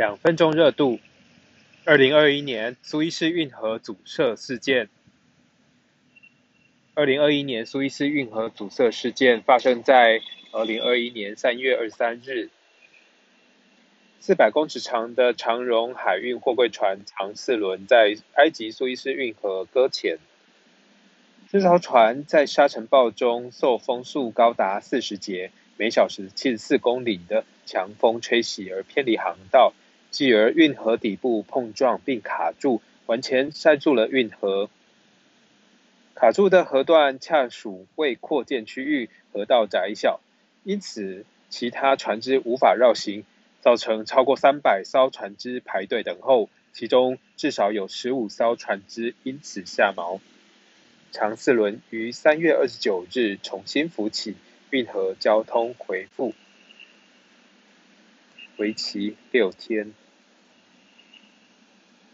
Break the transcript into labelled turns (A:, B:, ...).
A: 两分钟热度。二零二一年苏伊士运河阻塞事件。二零二一年苏伊士运河阻塞事件发生在二零二一年三月二十三日。四百公尺长的长荣海运货柜船长四轮在埃及苏伊士运河搁浅。这艘船在沙尘暴中受风速高达四十节。每小时七十四公里的强风吹袭而偏离航道，继而运河底部碰撞并卡住，完全塞住了运河。卡住的河段恰属未扩建区域，河道窄小，因此其他船只无法绕行，造成超过三百艘船只排队等候，其中至少有十五艘船只因此下锚。长四轮于三月二十九日重新浮起。运河交通恢复，为期六天。